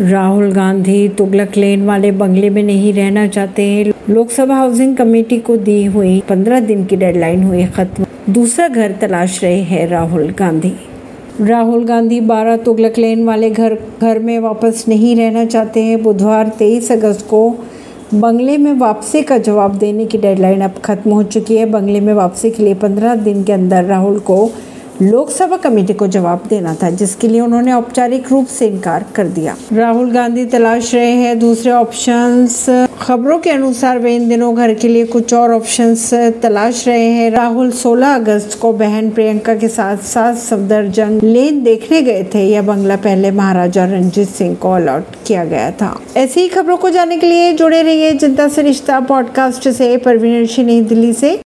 राहुल गांधी तुगलक लेन वाले बंगले में नहीं रहना चाहते हैं। लोकसभा हाउसिंग कमेटी को दी हुई पंद्रह दिन की डेडलाइन हुई खत्म। दूसरा घर तलाश रहे हैं राहुल गांधी। राहुल गांधी 12 तुगलक लेन वाले घर घर में वापस नहीं रहना चाहते हैं। बुधवार 23 अगस्त को बंगले में वापसी का जवाब देने की डेडलाइन अब खत्म हो चुकी है। बंगले में वापसी के लिए 15 दिन के अंदर राहुल को लोकसभा कमेटी को जवाब देना था, जिसके लिए उन्होंने औपचारिक रूप से इनकार कर दिया। राहुल गांधी तलाश रहे हैं, दूसरे ऑप्शंस खबरों के अनुसार वे इन दिनों घर के लिए कुछ और ऑप्शंस तलाश रहे हैं। राहुल 16 अगस्त को बहन प्रियंका के साथ साथ सफदरजंग लेन देखने गए थे। यह बंगला पहले महाराजा रंजीत सिंह को अलॉट किया गया था। ऐसी ही खबरों को जानने के लिए जुड़े रहिए जनता से रिश्ता पॉडकास्ट से। परवीन नई दिल्ली से।